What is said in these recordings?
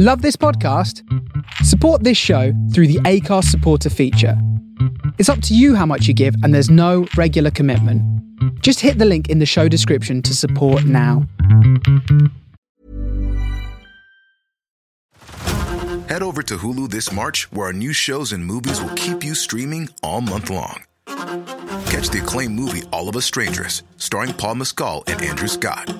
Love this podcast? Support this show through the Acast supporter feature. It's up to you how much you give, and there's no regular commitment. Just hit the link in the show description to support now. Head over to Hulu this March, where our new shows and movies will keep you streaming all month long. Catch the acclaimed movie All of Us Strangers, starring Paul Mescal and Andrew Scott.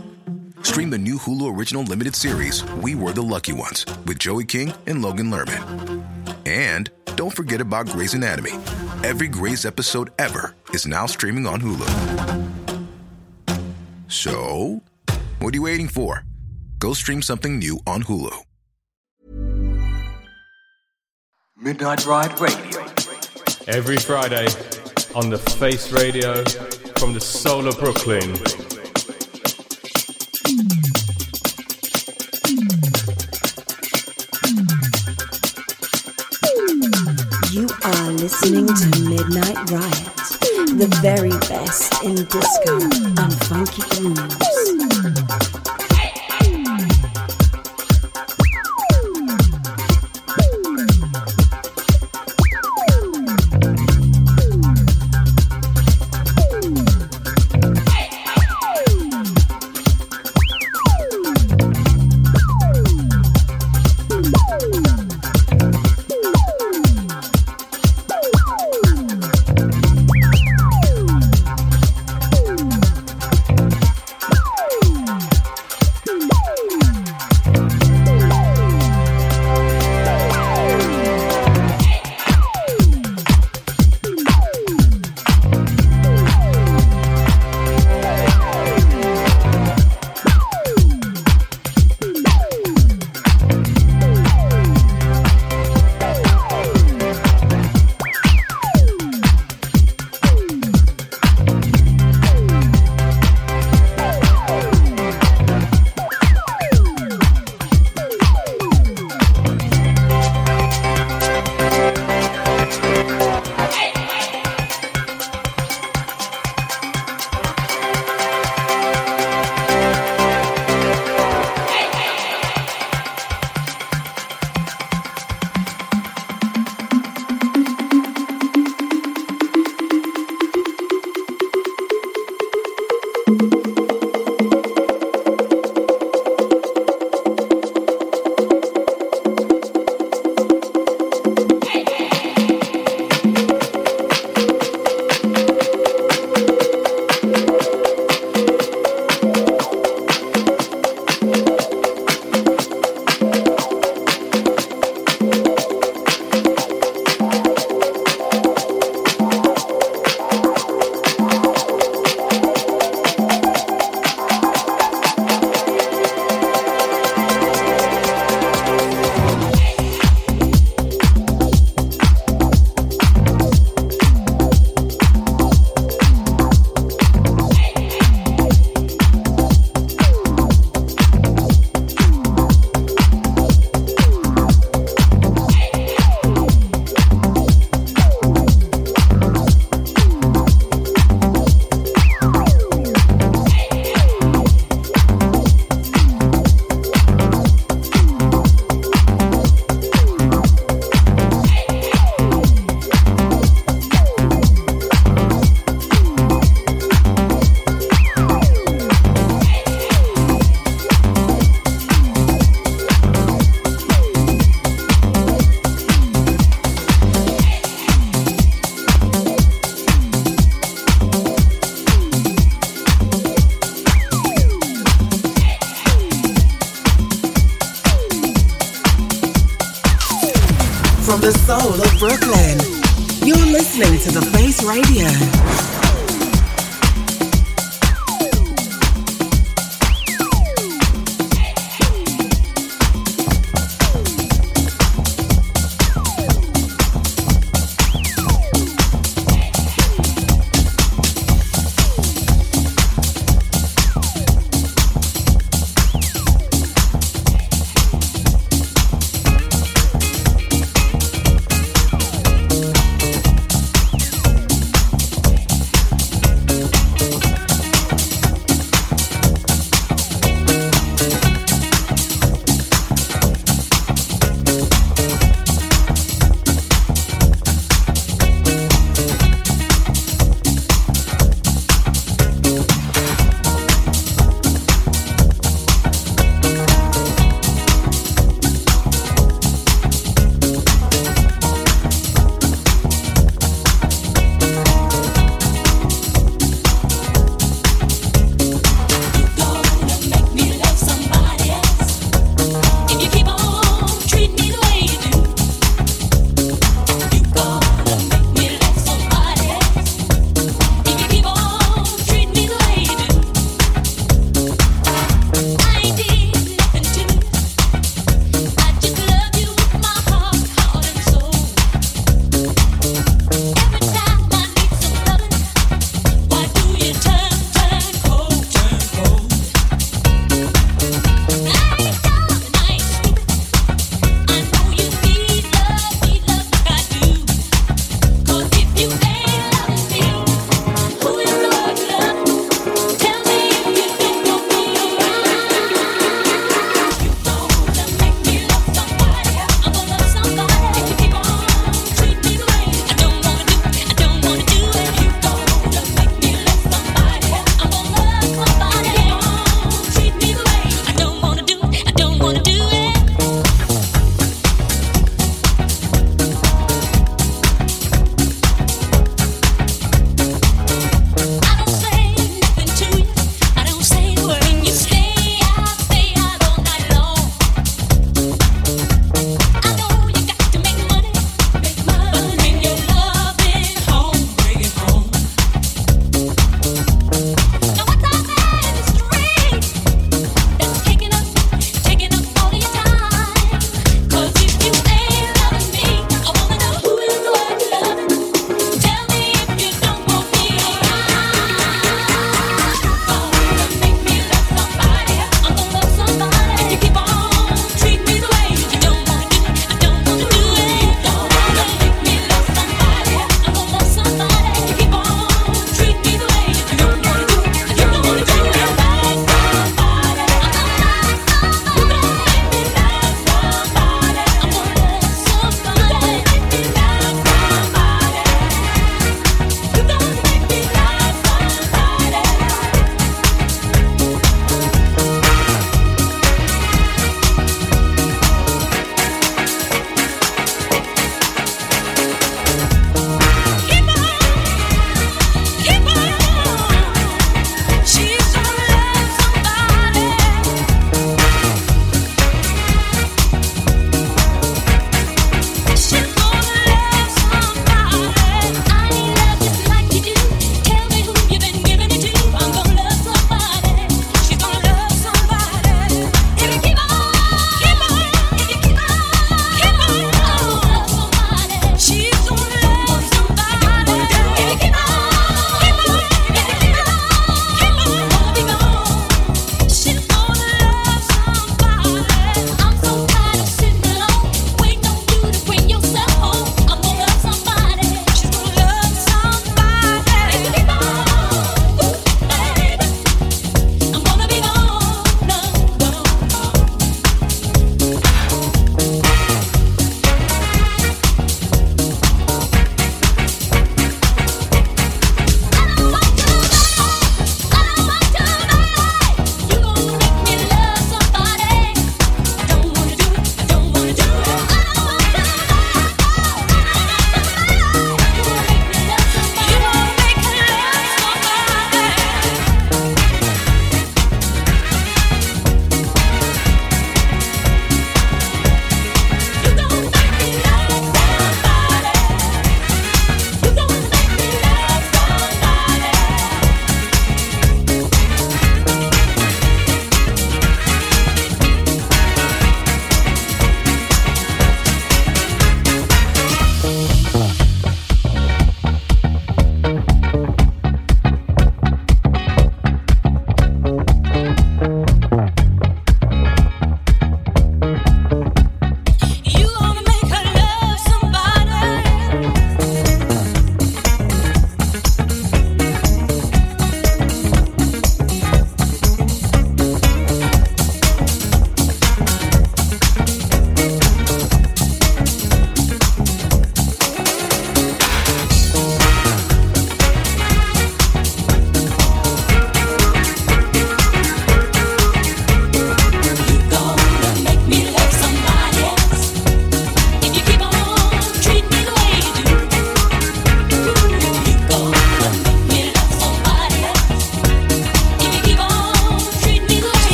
Stream the new Hulu original limited series We Were the Lucky Ones with Joey King and Logan Lerman. And don't forget about Grey's Anatomy. Every Grey's episode ever is now streaming on Hulu. So, what are you waiting for? Go stream something new on Hulu. Midnight Riot Radio. Every Friday on the Face Radio from the soul of Brooklyn. You are listening to Midnight Riot, the very best in disco and funky grooves.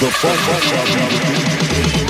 The funk be within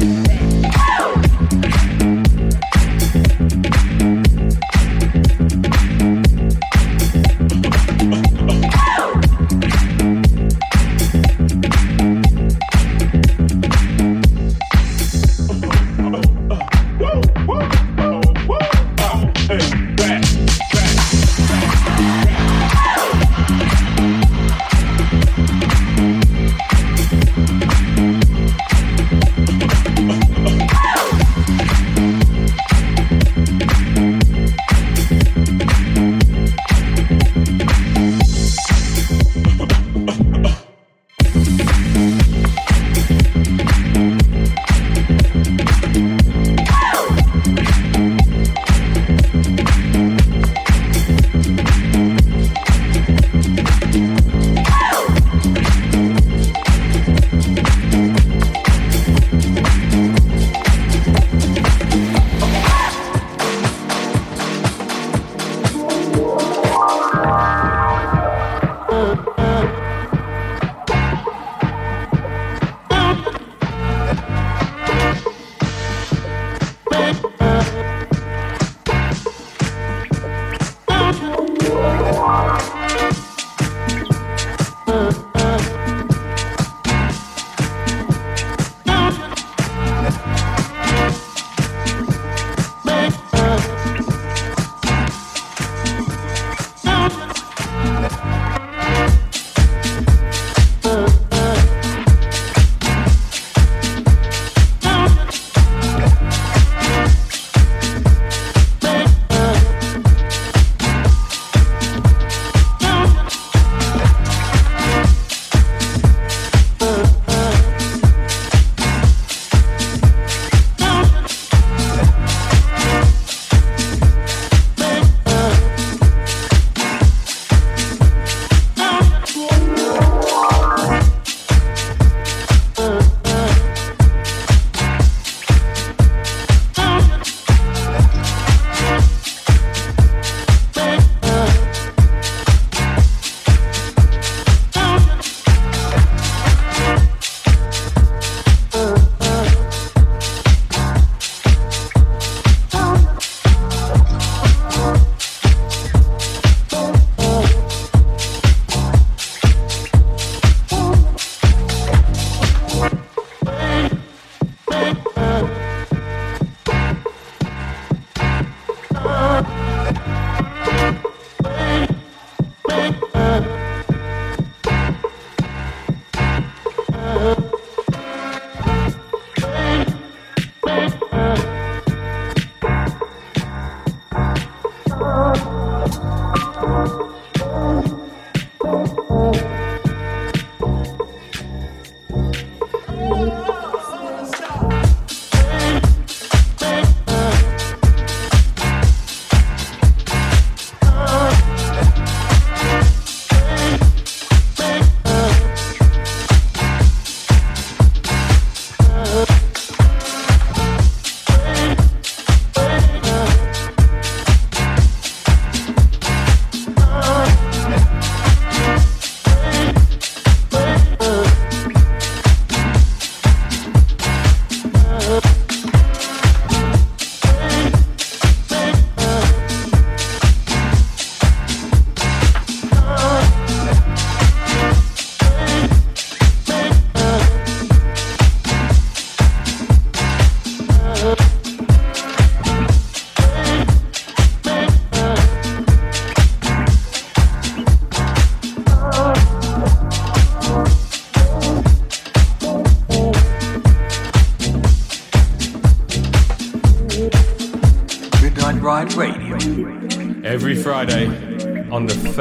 Yeah.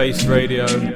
Face Radio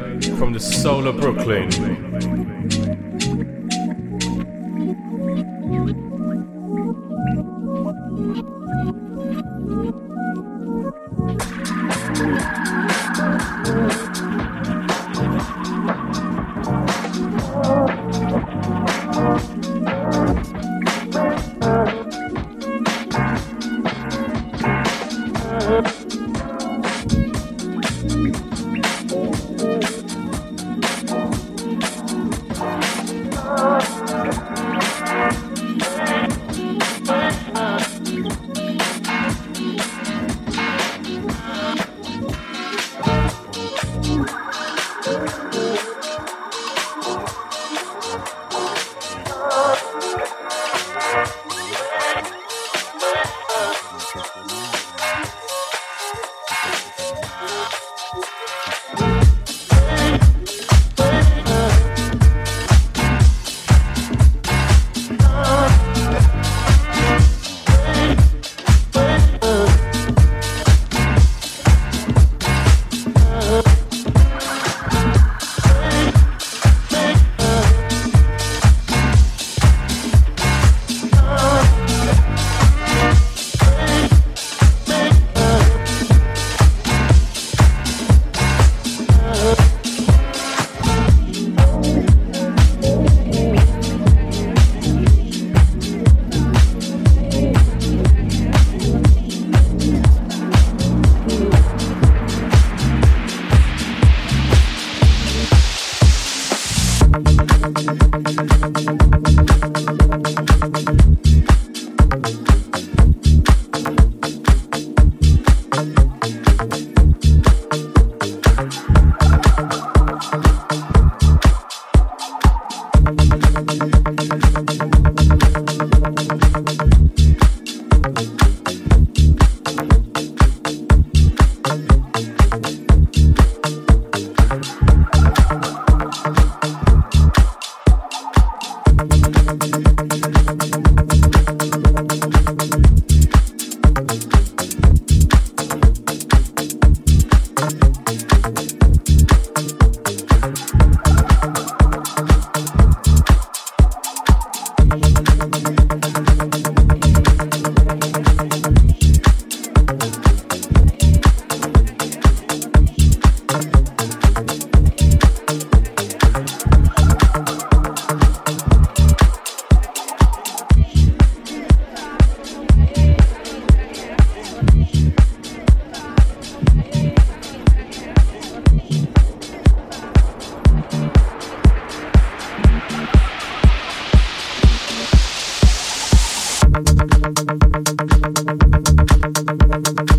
Okay, I'm.